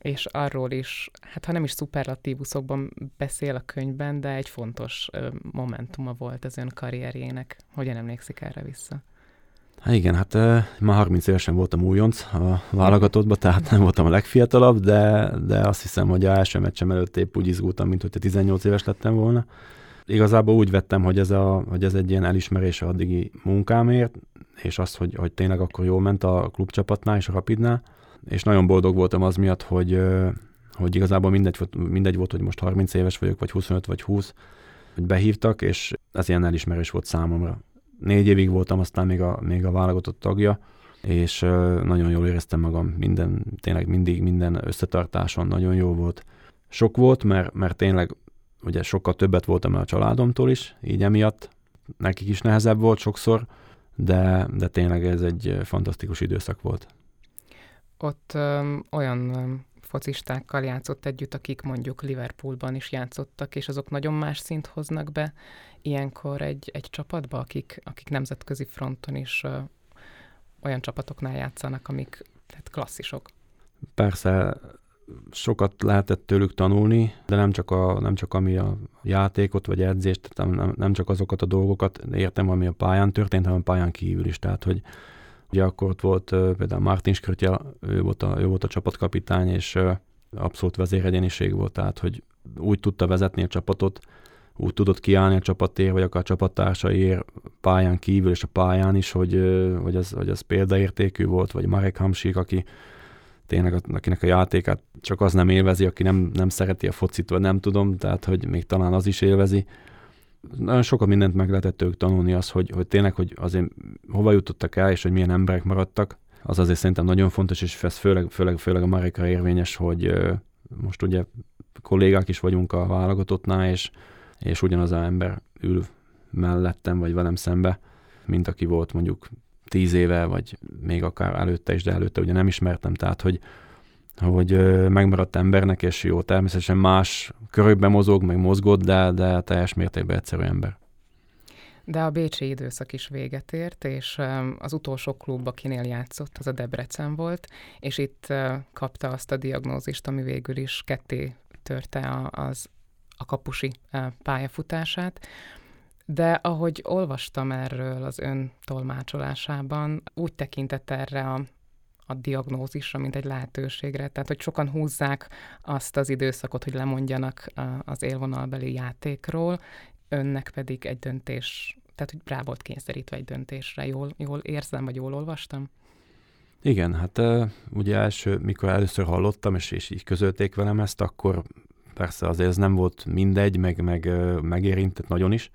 és arról is, hát ha nem is szuperlatívuszokban beszél a könyvben, de egy fontos momentuma volt az ön karrierjének. Hogyan emlékszik erre vissza? Hát igen, hát már 30 évesen voltam újonc a válogatottban, tehát nem voltam a legfiatalabb, de, de azt hiszem, hogy a első meccsem előtt épp úgy izgultam, mint hogy 18 éves lettem volna. Igazából úgy vettem, hogy ez, a, hogy ez egy ilyen elismerés a addigi munkámért, és az, hogy, hogy tényleg akkor jól ment a klubcsapatnál és a Rapidnál, és nagyon boldog voltam az miatt, hogy, hogy igazából mindegy, mindegy volt, hogy most 30 éves vagyok, vagy 25, vagy 20, hogy behívtak, és ez ilyen elismerés volt számomra. Négy évig voltam aztán még a, még a válogatott tagja, és nagyon jól éreztem magam minden, tényleg mindig minden összetartáson nagyon jó volt. Sok volt, mert, mert tényleg ugye sokkal többet voltam el a családomtól is, így emiatt nekik is nehezebb volt sokszor, de, de tényleg ez egy fantasztikus időszak volt. Ott ö, olyan ö, focistákkal játszott együtt, akik mondjuk Liverpoolban is játszottak, és azok nagyon más szint hoznak be ilyenkor egy, egy csapatba, akik, akik nemzetközi fronton is ö, olyan csapatoknál játszanak, amik tehát klasszisok. Persze sokat lehetett tőlük tanulni, de nem csak, a, nem csak ami a játékot vagy edzést, nem, nem, nem csak azokat a dolgokat értem, ami a pályán történt, hanem a pályán kívül is. Tehát, hogy ugye akkor ott volt például Martin Skrötja, ő volt a, ő volt a csapatkapitány, és abszolút vezéregyéniség volt, tehát, hogy úgy tudta vezetni a csapatot, úgy tudott kiállni a csapatért, vagy akár a csapattársaiért pályán kívül és a pályán is, hogy, hogy, az, hogy az példaértékű volt, vagy Marek Hamsik, aki tényleg akinek a játékát csak az nem élvezi, aki nem, nem szereti a focit, vagy nem tudom, tehát hogy még talán az is élvezi. Nagyon sokat mindent meg lehetett tőlük tanulni az, hogy, hogy tényleg, hogy azért hova jutottak el, és hogy milyen emberek maradtak, az azért szerintem nagyon fontos, és ez főleg, főleg, főleg a Marika érvényes, hogy most ugye kollégák is vagyunk a válogatottnál, és, és ugyanaz az ember ül mellettem, vagy velem szembe, mint aki volt mondjuk tíz éve, vagy még akár előtte is, de előtte ugye nem ismertem, tehát hogy, hogy megmaradt embernek, és jó, természetesen más körökben mozog, meg mozgott, de, de teljes mértékben egyszerű ember. De a bécsi időszak is véget ért, és az utolsó klub, akinél játszott, az a Debrecen volt, és itt kapta azt a diagnózist, ami végül is ketté törte az, a kapusi pályafutását. De ahogy olvastam erről az ön tolmácsolásában, úgy tekintett erre a, a diagnózisra, mint egy lehetőségre. Tehát, hogy sokan húzzák azt az időszakot, hogy lemondjanak az élvonalbeli játékról, önnek pedig egy döntés, tehát, hogy rá volt kényszerítve egy döntésre. Jól, jól érzem, vagy jól olvastam? Igen, hát ugye első, mikor először hallottam, és, és így közölték velem ezt, akkor persze azért ez nem volt mindegy, meg, meg megérintett nagyon is,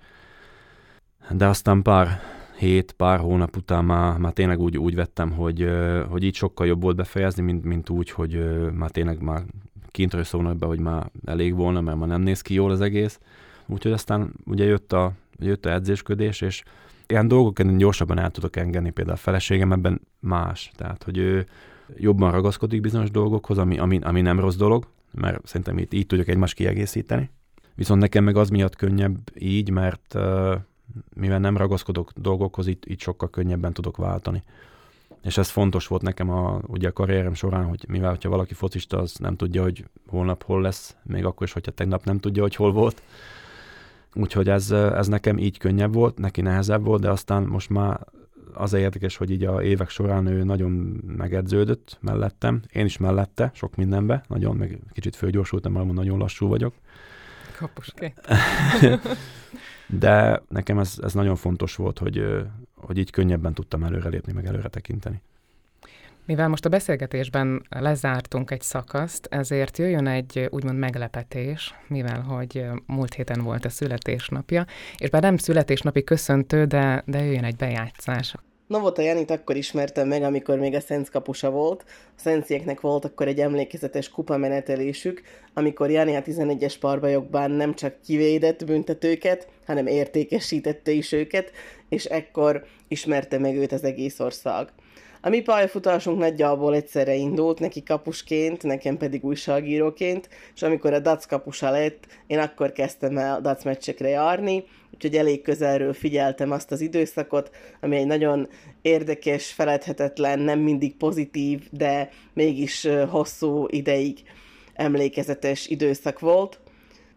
de aztán pár hét, pár hónap után már, már tényleg úgy, úgy vettem, hogy, hogy így sokkal jobb volt befejezni, mint, mint úgy, hogy már tényleg már kintről szólnak be, hogy már elég volna, mert már nem néz ki jól az egész. Úgyhogy aztán ugye jött a, jött a edzésködés, és ilyen dolgok gyorsabban el tudok engedni, például a feleségem ebben más. Tehát, hogy ő jobban ragaszkodik bizonyos dolgokhoz, ami, ami, ami nem rossz dolog, mert szerintem itt így tudjuk egymást kiegészíteni. Viszont nekem meg az miatt könnyebb így, mert mivel nem ragaszkodok dolgokhoz, itt, itt sokkal könnyebben tudok váltani. És ez fontos volt nekem a, ugye a karrierem során, hogy mivel, hogyha valaki focista, az nem tudja, hogy holnap hol lesz, még akkor is, hogyha tegnap nem tudja, hogy hol volt. Úgyhogy ez, ez nekem így könnyebb volt, neki nehezebb volt, de aztán most már az érdekes, hogy így a évek során ő nagyon megedződött mellettem, én is mellette, sok mindenbe, nagyon, meg kicsit fölgyorsultam, mert nagyon lassú vagyok. Kapuské. De nekem ez, ez nagyon fontos volt, hogy, hogy így könnyebben tudtam előrelépni, meg előre tekinteni. Mivel most a beszélgetésben lezártunk egy szakaszt, ezért jöjjön egy úgymond meglepetés, mivel hogy múlt héten volt a születésnapja, és bár nem születésnapi köszöntő, de, de jöjjön egy bejátszás. Novota Janit akkor ismertem meg, amikor még a Szent kapusa volt. A Szencieknek volt akkor egy emlékezetes kupamenetelésük, amikor Jani a 11-es parbajokban nem csak kivédett büntetőket, hanem értékesítette is őket, és ekkor ismerte meg őt az egész ország. A mi pályafutásunk nagyjából egyszerre indult, neki kapusként, nekem pedig újságíróként, és amikor a DAC kapusa lett, én akkor kezdtem el DAC meccsekre járni, úgyhogy elég közelről figyeltem azt az időszakot, ami egy nagyon érdekes, feledhetetlen, nem mindig pozitív, de mégis hosszú ideig emlékezetes időszak volt.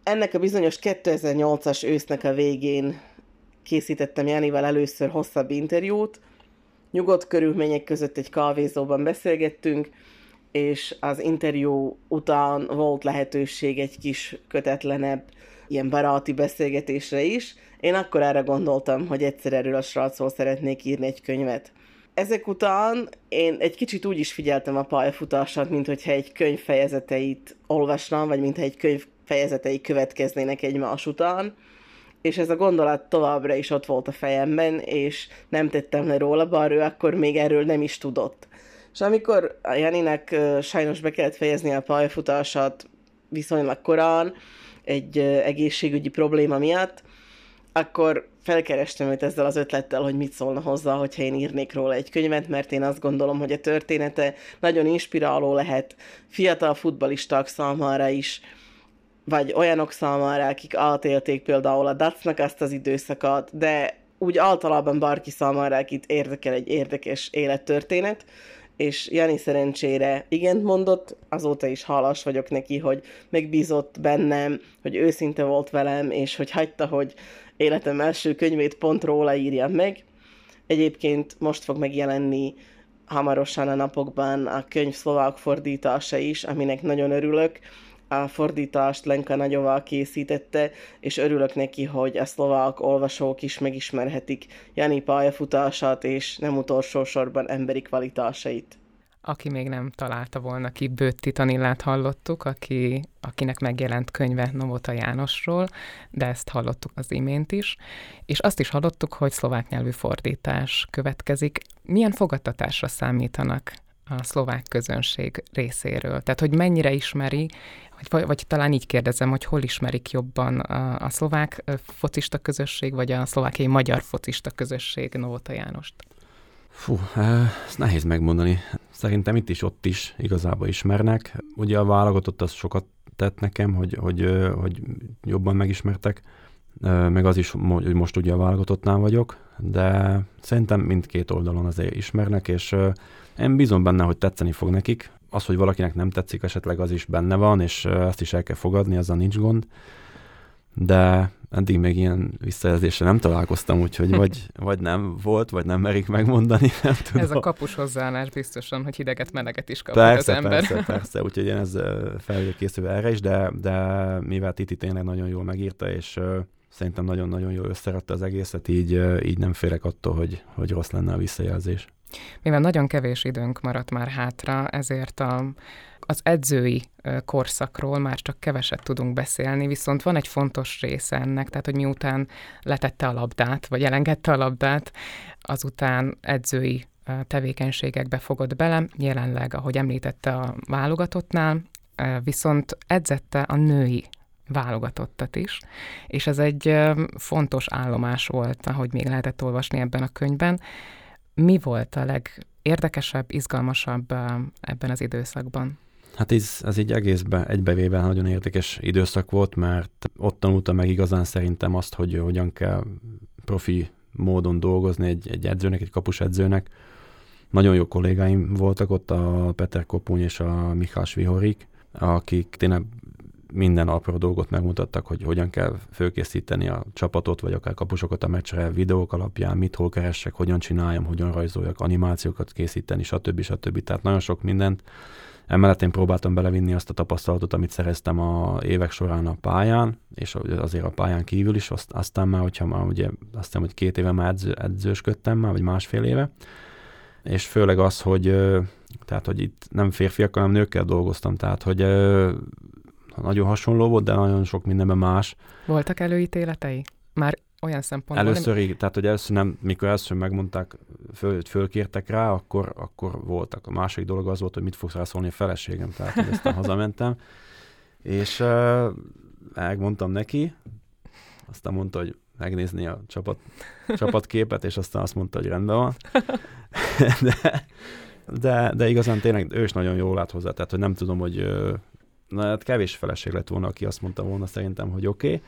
Ennek a bizonyos 2008-as ősznek a végén készítettem Janival először hosszabb interjút, nyugodt körülmények között egy kávézóban beszélgettünk, és az interjú után volt lehetőség egy kis kötetlenebb, ilyen baráti beszélgetésre is. Én akkor erre gondoltam, hogy egyszer erről a srácról szeretnék írni egy könyvet. Ezek után én egy kicsit úgy is figyeltem a pályafutását, mint hogyha egy könyv fejezeteit olvasnám, vagy mintha egy könyv fejezetei következnének egymás után és ez a gondolat továbbra is ott volt a fejemben, és nem tettem le róla, bár ő akkor még erről nem is tudott. És amikor a Janinek sajnos be kellett fejezni a pályafutását viszonylag korán, egy egészségügyi probléma miatt, akkor felkerestem őt ezzel az ötlettel, hogy mit szólna hozzá, hogyha én írnék róla egy könyvet, mert én azt gondolom, hogy a története nagyon inspiráló lehet fiatal futbalisták számára is, vagy olyanok számára, akik átélték például a Dacnak ezt az időszakot, de úgy általában bárki számára, akit érdekel egy érdekes élettörténet, és Jani szerencsére igent mondott, azóta is hálás vagyok neki, hogy megbízott bennem, hogy őszinte volt velem, és hogy hagyta, hogy életem első könyvét pont róla írjam meg. Egyébként most fog megjelenni hamarosan a napokban a könyv szlovák fordítása is, aminek nagyon örülök, a fordítást Lenka Nagyoval készítette, és örülök neki, hogy a szlovák olvasók is megismerhetik Jani pályafutását, és nem utolsó sorban emberi kvalitásait. Aki még nem találta volna ki, Bőtti Tanillát hallottuk, aki, akinek megjelent könyve Novota Jánosról, de ezt hallottuk az imént is, és azt is hallottuk, hogy szlovák nyelvű fordítás következik. Milyen fogadtatásra számítanak a szlovák közönség részéről? Tehát, hogy mennyire ismeri vagy, vagy talán így kérdezem, hogy hol ismerik jobban a, a szlovák focista közösség, vagy a szlovákiai magyar focista közösség Novota Jánost? Fú, ez nehéz megmondani. Szerintem itt is, ott is igazából ismernek. Ugye a válogatott az sokat tett nekem, hogy, hogy, hogy jobban megismertek, meg az is, hogy most ugye a válogatottnál vagyok, de szerintem mindkét oldalon azért ismernek, és én bízom benne, hogy tetszeni fog nekik az, hogy valakinek nem tetszik, esetleg az is benne van, és ezt is el kell fogadni, a nincs gond. De eddig még ilyen visszajelzésre nem találkoztam, úgyhogy vagy, vagy nem volt, vagy nem merik megmondani, nem tudom. Ez a kapus hozzáállás biztosan, hogy hideget, meleget is kap persze, az ember. Persze, persze, úgyhogy én ez fel készülve erre is, de, de mivel Titi tényleg nagyon jól megírta, és uh, szerintem nagyon-nagyon jól összerakta az egészet, így, uh, így nem félek attól, hogy, hogy rossz lenne a visszajelzés. Mivel nagyon kevés időnk maradt már hátra, ezért a, az edzői korszakról már csak keveset tudunk beszélni, viszont van egy fontos része ennek, tehát hogy miután letette a labdát, vagy elengedte a labdát, azután edzői tevékenységekbe fogott bele, jelenleg, ahogy említette a válogatottnál, viszont edzette a női válogatottat is, és ez egy fontos állomás volt, ahogy még lehetett olvasni ebben a könyvben, mi volt a legérdekesebb, izgalmasabb ebben az időszakban? Hát ez, ez így egészben, egybevéve nagyon érdekes időszak volt, mert ott tanultam meg igazán szerintem azt, hogy hogyan kell profi módon dolgozni egy, egy edzőnek, egy kapus edzőnek. Nagyon jó kollégáim voltak ott, a Peter Kopuny és a Mihály Vihorik, akik tényleg minden apró dolgot megmutattak, hogy hogyan kell fölkészíteni a csapatot, vagy akár kapusokat a meccsre, videók alapján, mit hol keressek, hogyan csináljam, hogyan rajzoljak, animációkat készíteni, stb. stb. Tehát nagyon sok mindent. Emellett én próbáltam belevinni azt a tapasztalatot, amit szereztem a évek során a pályán, és azért a pályán kívül is, azt, aztán már, hogyha már ugye azt hiszem, hogy két éve már edző, edzősködtem már, vagy másfél éve, és főleg az, hogy tehát, hogy itt nem férfiakkal, hanem nőkkel dolgoztam, tehát, hogy nagyon hasonló volt, de nagyon sok mindenben más. Voltak előítéletei? Már olyan szempontból... Először, nem... tehát, hogy először nem, mikor először megmondták, föl, fölkértek rá, akkor, akkor voltak. A másik dolog az volt, hogy mit fogsz rá szólni a feleségem, tehát, hogy aztán hazamentem. És uh, megmondtam neki, aztán mondta, hogy megnézni a csapat, csapatképet, és aztán azt mondta, hogy rendben van. De, de, de igazán tényleg ő is nagyon jól lát hozzá, tehát hogy nem tudom, hogy na, hát kevés feleség lett volna, aki azt mondta volna szerintem, hogy oké. Okay.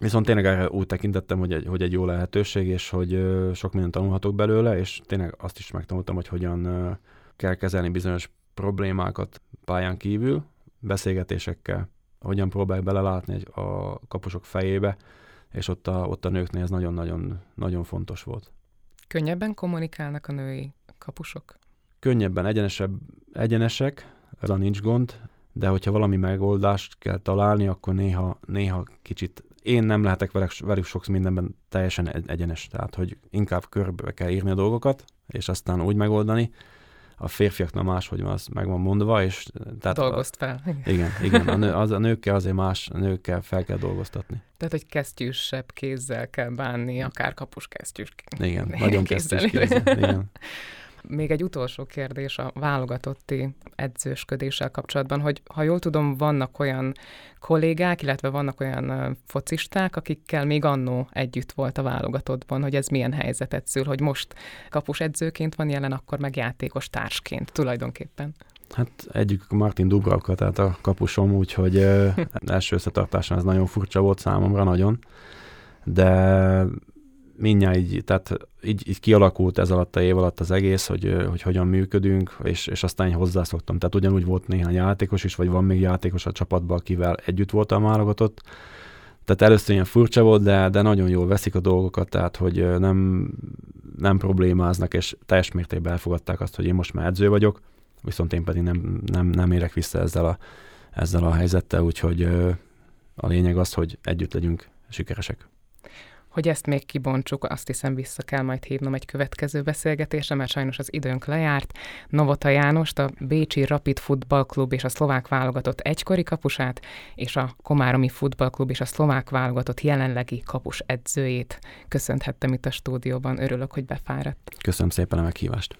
Viszont tényleg úgy tekintettem, hogy egy, hogy egy jó lehetőség, és hogy sok mindent tanulhatok belőle, és tényleg azt is megtanultam, hogy hogyan kell kezelni bizonyos problémákat pályán kívül, beszélgetésekkel, hogyan próbálj belelátni a kapusok fejébe, és ott a, ott a nőknél ez nagyon-nagyon nagyon fontos volt. Könnyebben kommunikálnak a női kapusok? Könnyebben, egyenesebb, egyenesek, ez a nincs gond, de hogyha valami megoldást kell találni, akkor néha, néha kicsit én nem lehetek velük, velük sok mindenben teljesen egyenes, tehát hogy inkább körbe kell írni a dolgokat, és aztán úgy megoldani, a férfiaknak máshogy van, az meg van mondva, és tehát... Dolgozt fel. Igen, igen, a, nő, az, a nőkkel azért más, a nőkkel fel kell dolgoztatni. Tehát, hogy kesztyűsebb kézzel kell bánni, akár kapus kesztyűs Igen, nagyon kesztyűs kézzel, igen. Még egy utolsó kérdés a válogatotti edzősködéssel kapcsolatban, hogy ha jól tudom, vannak olyan kollégák, illetve vannak olyan focisták, akikkel még annó együtt volt a válogatottban, hogy ez milyen helyzetet szül, hogy most kapus edzőként van jelen, akkor meg játékos társként tulajdonképpen. Hát egyik Martin Dubravka, tehát a kapusom, úgyhogy első összetartáson ez nagyon furcsa volt számomra, nagyon. De mindjárt így, tehát így, így kialakult ez alatt a év alatt az egész, hogy, hogy hogyan működünk, és, és aztán hozzászoktam. Tehát ugyanúgy volt néhány játékos is, vagy van még játékos a csapatban, akivel együtt voltam válogatott. Tehát először ilyen furcsa volt, de, de nagyon jól veszik a dolgokat, tehát hogy nem, nem problémáznak, és teljes mértékben elfogadták azt, hogy én most már edző vagyok, viszont én pedig nem, nem, nem érek vissza ezzel a, ezzel a helyzettel, úgyhogy a lényeg az, hogy együtt legyünk sikeresek. Hogy ezt még kibontsuk, azt hiszem vissza kell majd hívnom egy következő beszélgetésre, mert sajnos az időnk lejárt. Novota Jánost, a Bécsi Rapid Futball Klub és a szlovák válogatott egykori kapusát, és a Komáromi Futball Klub és a szlovák válogatott jelenlegi kapus edzőjét köszönhettem itt a stúdióban. Örülök, hogy befáradt. Köszönöm szépen a meghívást.